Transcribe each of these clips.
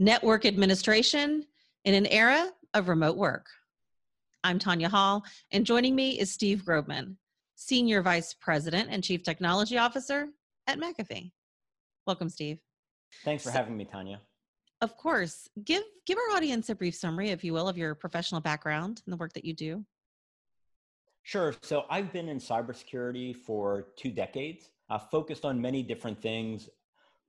network administration in an era of remote work. I'm Tanya Hall, and joining me is Steve Grobman, Senior Vice President and Chief Technology Officer at McAfee. Welcome, Steve. Thanks for having me, Tanya. Of course. Give give our audience a brief summary, if you will, of your professional background and the work that you do. Sure. So I've been in cybersecurity for two decades, uh, focused on many different things.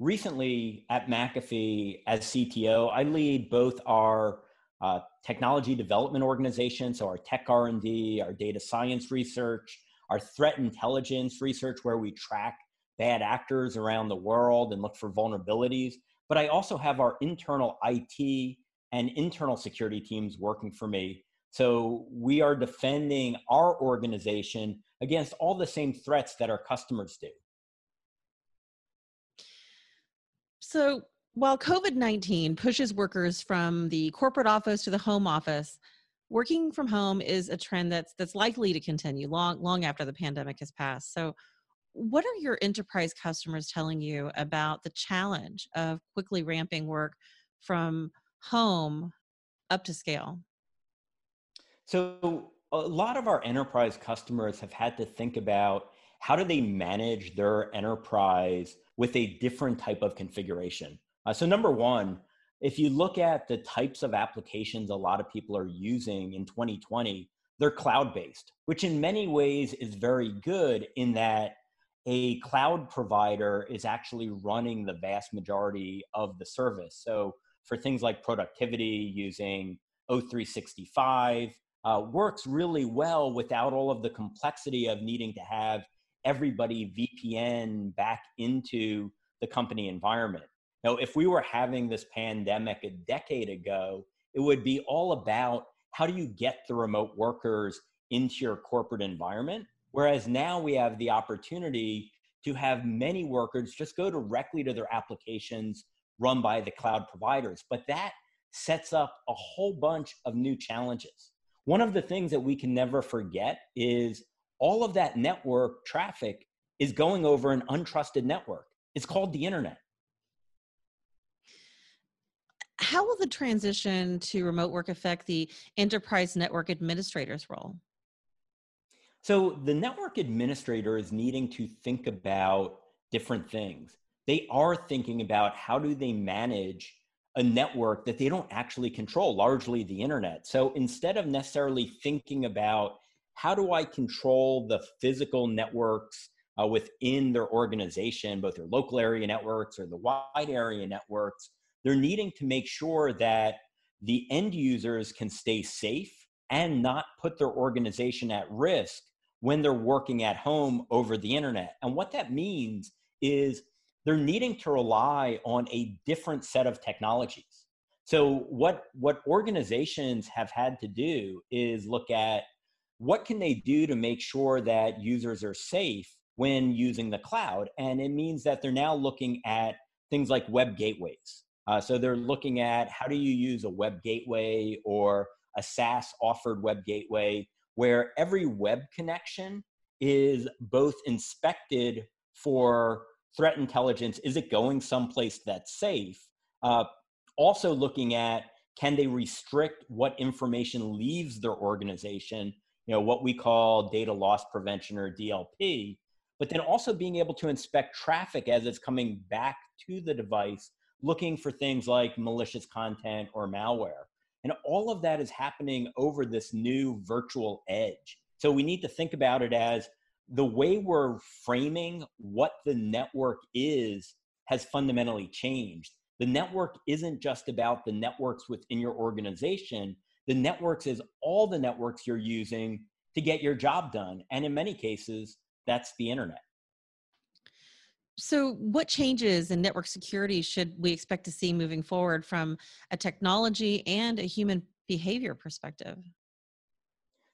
Recently at McAfee as CTO, I lead both our uh, technology development organization, so our tech R&D, our data science research, our threat intelligence research, where we track bad actors around the world and look for vulnerabilities. But I also have our internal IT and internal security teams working for me. So we are defending our organization against all the same threats that our customers do. So while COVID 19 pushes workers from the corporate office to the home office, working from home is a trend that's that's likely to continue long long after the pandemic has passed. So what are your enterprise customers telling you about the challenge of quickly ramping work from home up to scale? So a lot of our enterprise customers have had to think about how do they manage their enterprise with a different type of configuration. Uh, so, number one, if you look at the types of applications a lot of people are using in 2020, they're cloud based, which in many ways is very good in that a cloud provider is actually running the vast majority of the service. So, for things like productivity, using O365 uh, works really well without all of the complexity of needing to have everybody VPN back into the company environment. Now, if we were having this pandemic a decade ago, it would be all about how do you get the remote workers into your corporate environment? Whereas now we have the opportunity to have many workers just go directly to their applications run by the cloud providers. But that sets up a whole bunch of new challenges. One of the things that we can never forget is all of that network traffic is going over an untrusted network. It's called the internet. how will the transition to remote work affect the enterprise network administrator's role? So, the network administrator is needing to think about different things. They are thinking about how do they manage a network that they don't actually control, largely the internet. So, instead of necessarily thinking about how do I control the physical networks uh, within their organization, both their local area networks or the wide area networks, they're needing to make sure that the end users can stay safe and not put their organization at risk when they're working at home over the internet. And what that means is they're needing to rely on a different set of technologies. So what what organizations have had to do is look at what can they do to make sure that users are safe when using the cloud and it means that they're now looking at things like web gateways uh, so they're looking at how do you use a web gateway or a SaaS offered web gateway where every web connection is both inspected for threat intelligence. Is it going someplace that's safe? Uh, also looking at can they restrict what information leaves their organization, know, what we call data loss prevention or DLP, but then also being able to inspect traffic as it's coming back to the device looking for things like malicious content or malware. And all of that is happening over this new virtual edge. So we need to think about it as the way we're framing what the network is has fundamentally changed. The network isn't just about the networks within your organization. The networks is all the networks you're using to get your job done. And in many cases, that's the internet. So, what changes in network security should we expect to see moving forward from a technology and a human behavior perspective?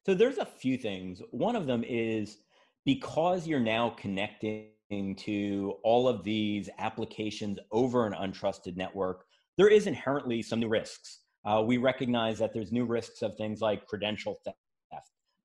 So, there's a few things. One of them is because you're now connecting to all of these applications over an untrusted network, there is inherently some new risks. Uh, we recognize that there's new risks of things like credential theft,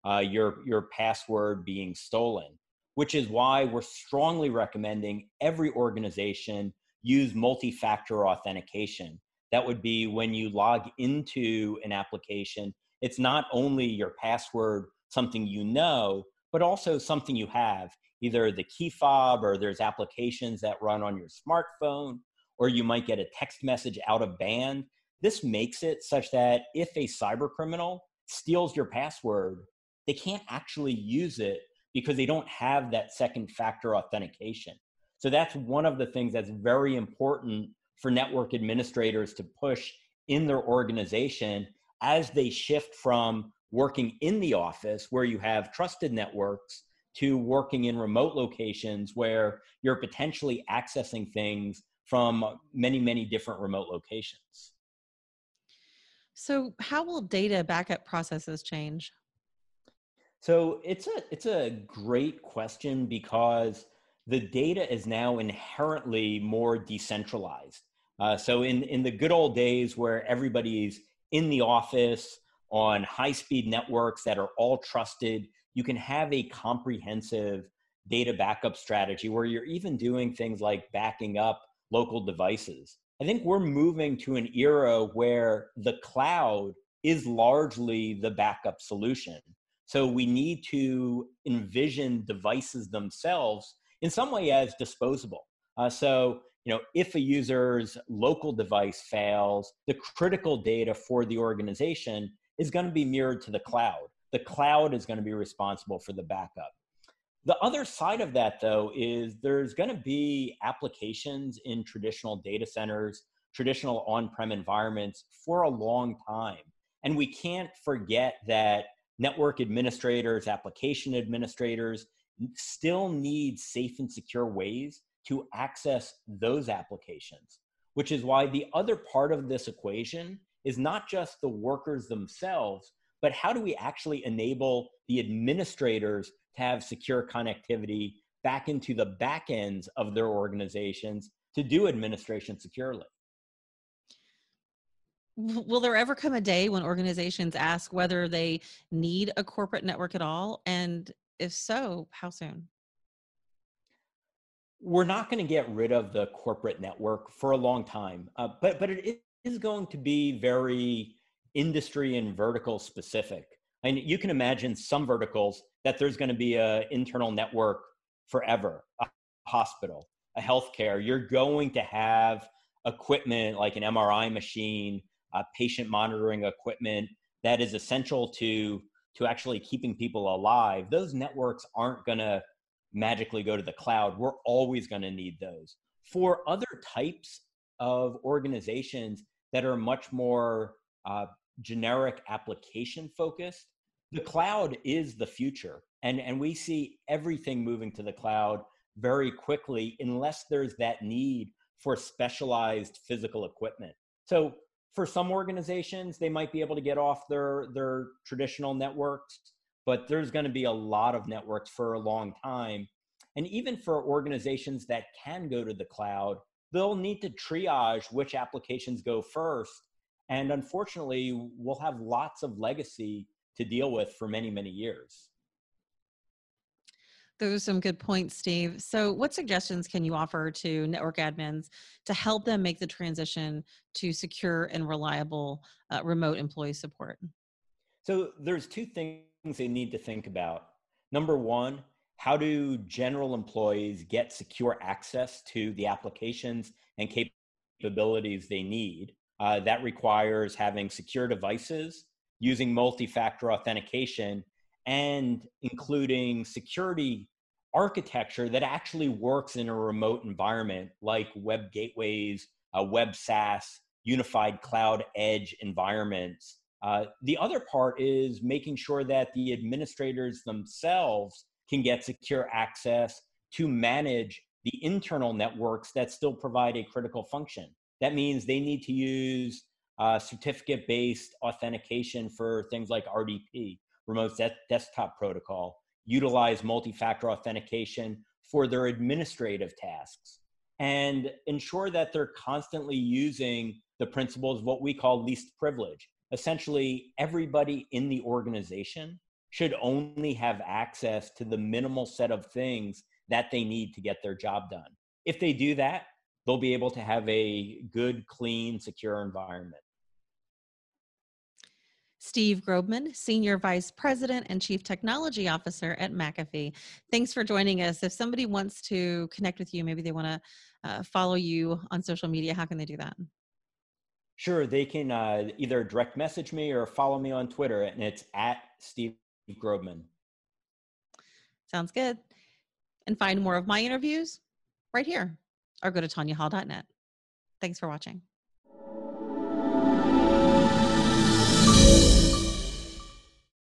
uh, your your password being stolen which is why we're strongly recommending every organization use multi factor authentication That would be when you log into an application, it's not only your password, something you know, but also something you have, either the key fob or there's applications that run on your smartphone, or you might get a text message out of band. This makes it such that if a cyber criminal steals your password, they can't actually use it because they don't have that second factor authentication. So that's one of the things that's very important for network administrators to push in their organization as they shift from working in the office where you have trusted networks to working in remote locations where you're potentially accessing things from many, many different remote locations. So, how will data backup processes change? So it's a it's a great question because the data is now inherently more decentralized. Uh, so in in the good old days where everybody's in the office on high speed networks that are all trusted, you can have a comprehensive data backup strategy where you're even doing things like backing up local devices. I think we're moving to an era where the cloud is largely the backup solution. So we need to envision devices themselves in some way as disposable. Uh, so you know, if a user's local device fails, the critical data for the organization is going to be mirrored to the cloud. The cloud is going to be responsible for the backup. The other side of that, though, is there's going to be applications in traditional data centers, traditional on prem environments for a long time. And we can't forget that network administrators, application administrators still need safe and secure ways to access those applications, which is why the other part of this equation is not just the workers themselves, but how do we actually enable the administrators to have secure connectivity back into the back ends of their organizations to do administration securely? will there ever come a day when organizations ask whether they need a corporate network at all? And if so how soon? We're not going to get rid of the corporate network for a long time uh, but but it is going to be very industry and vertical specific and you can imagine some verticals that there's going to be an internal network forever a hospital a healthcare. You're going to have equipment like an mri machine uh, patient monitoring equipment that is essential to to actually keeping people alive. Those networks aren't going to magically go to the cloud. We're always going to need those. For other types of organizations that are much more uh, generic application focused the cloud is the future. And and we see everything moving to the cloud very quickly unless there's that need for specialized physical equipment. So for some organizations they might be able to get off their their traditional networks but there's going to be a lot of networks for a long time. And even for organizations that can go to the cloud they'll need to triage which applications go first and unfortunately we'll have lots of legacy to deal with for many many years those are some good points, Steve. So, what suggestions can you offer to network admins to help them make the transition to secure and reliable uh, remote employee support? So, there's two things they need to think about. Number one, how do general employees get secure access to the applications and capabilities they need? Uh, that requires having secure devices, using multi factor authentication, and including security architecture that actually works in a remote environment like web gateways, uh, web SaaS, unified cloud edge environments. Uh, the other part is making sure that the administrators themselves can get secure access to manage the internal networks that still provide a critical function. That means they need to use uh, certificate based authentication for things like RDP, remote de- desktop protocol. Utilize multi-factor authentication for their administrative tasks. And ensure that they're constantly using the principles of what we call least privilege. Essentially everybody in the organization should only have access to the minimal set of things that they need to get their job done. If they do that they'll be able to have a good, clean, secure environment. Steve Grobman, Senior Vice President and Chief Technology Officer at McAfee. Thanks for joining us. If somebody wants to connect with you, maybe they want to uh, follow you on social media, how can they do that? Sure, they can uh, either direct message me or follow me on Twitter, and it's at Steve Grobman. Sounds good. And find more of my interviews right here or go to tanyahall.net. Thanks for watching.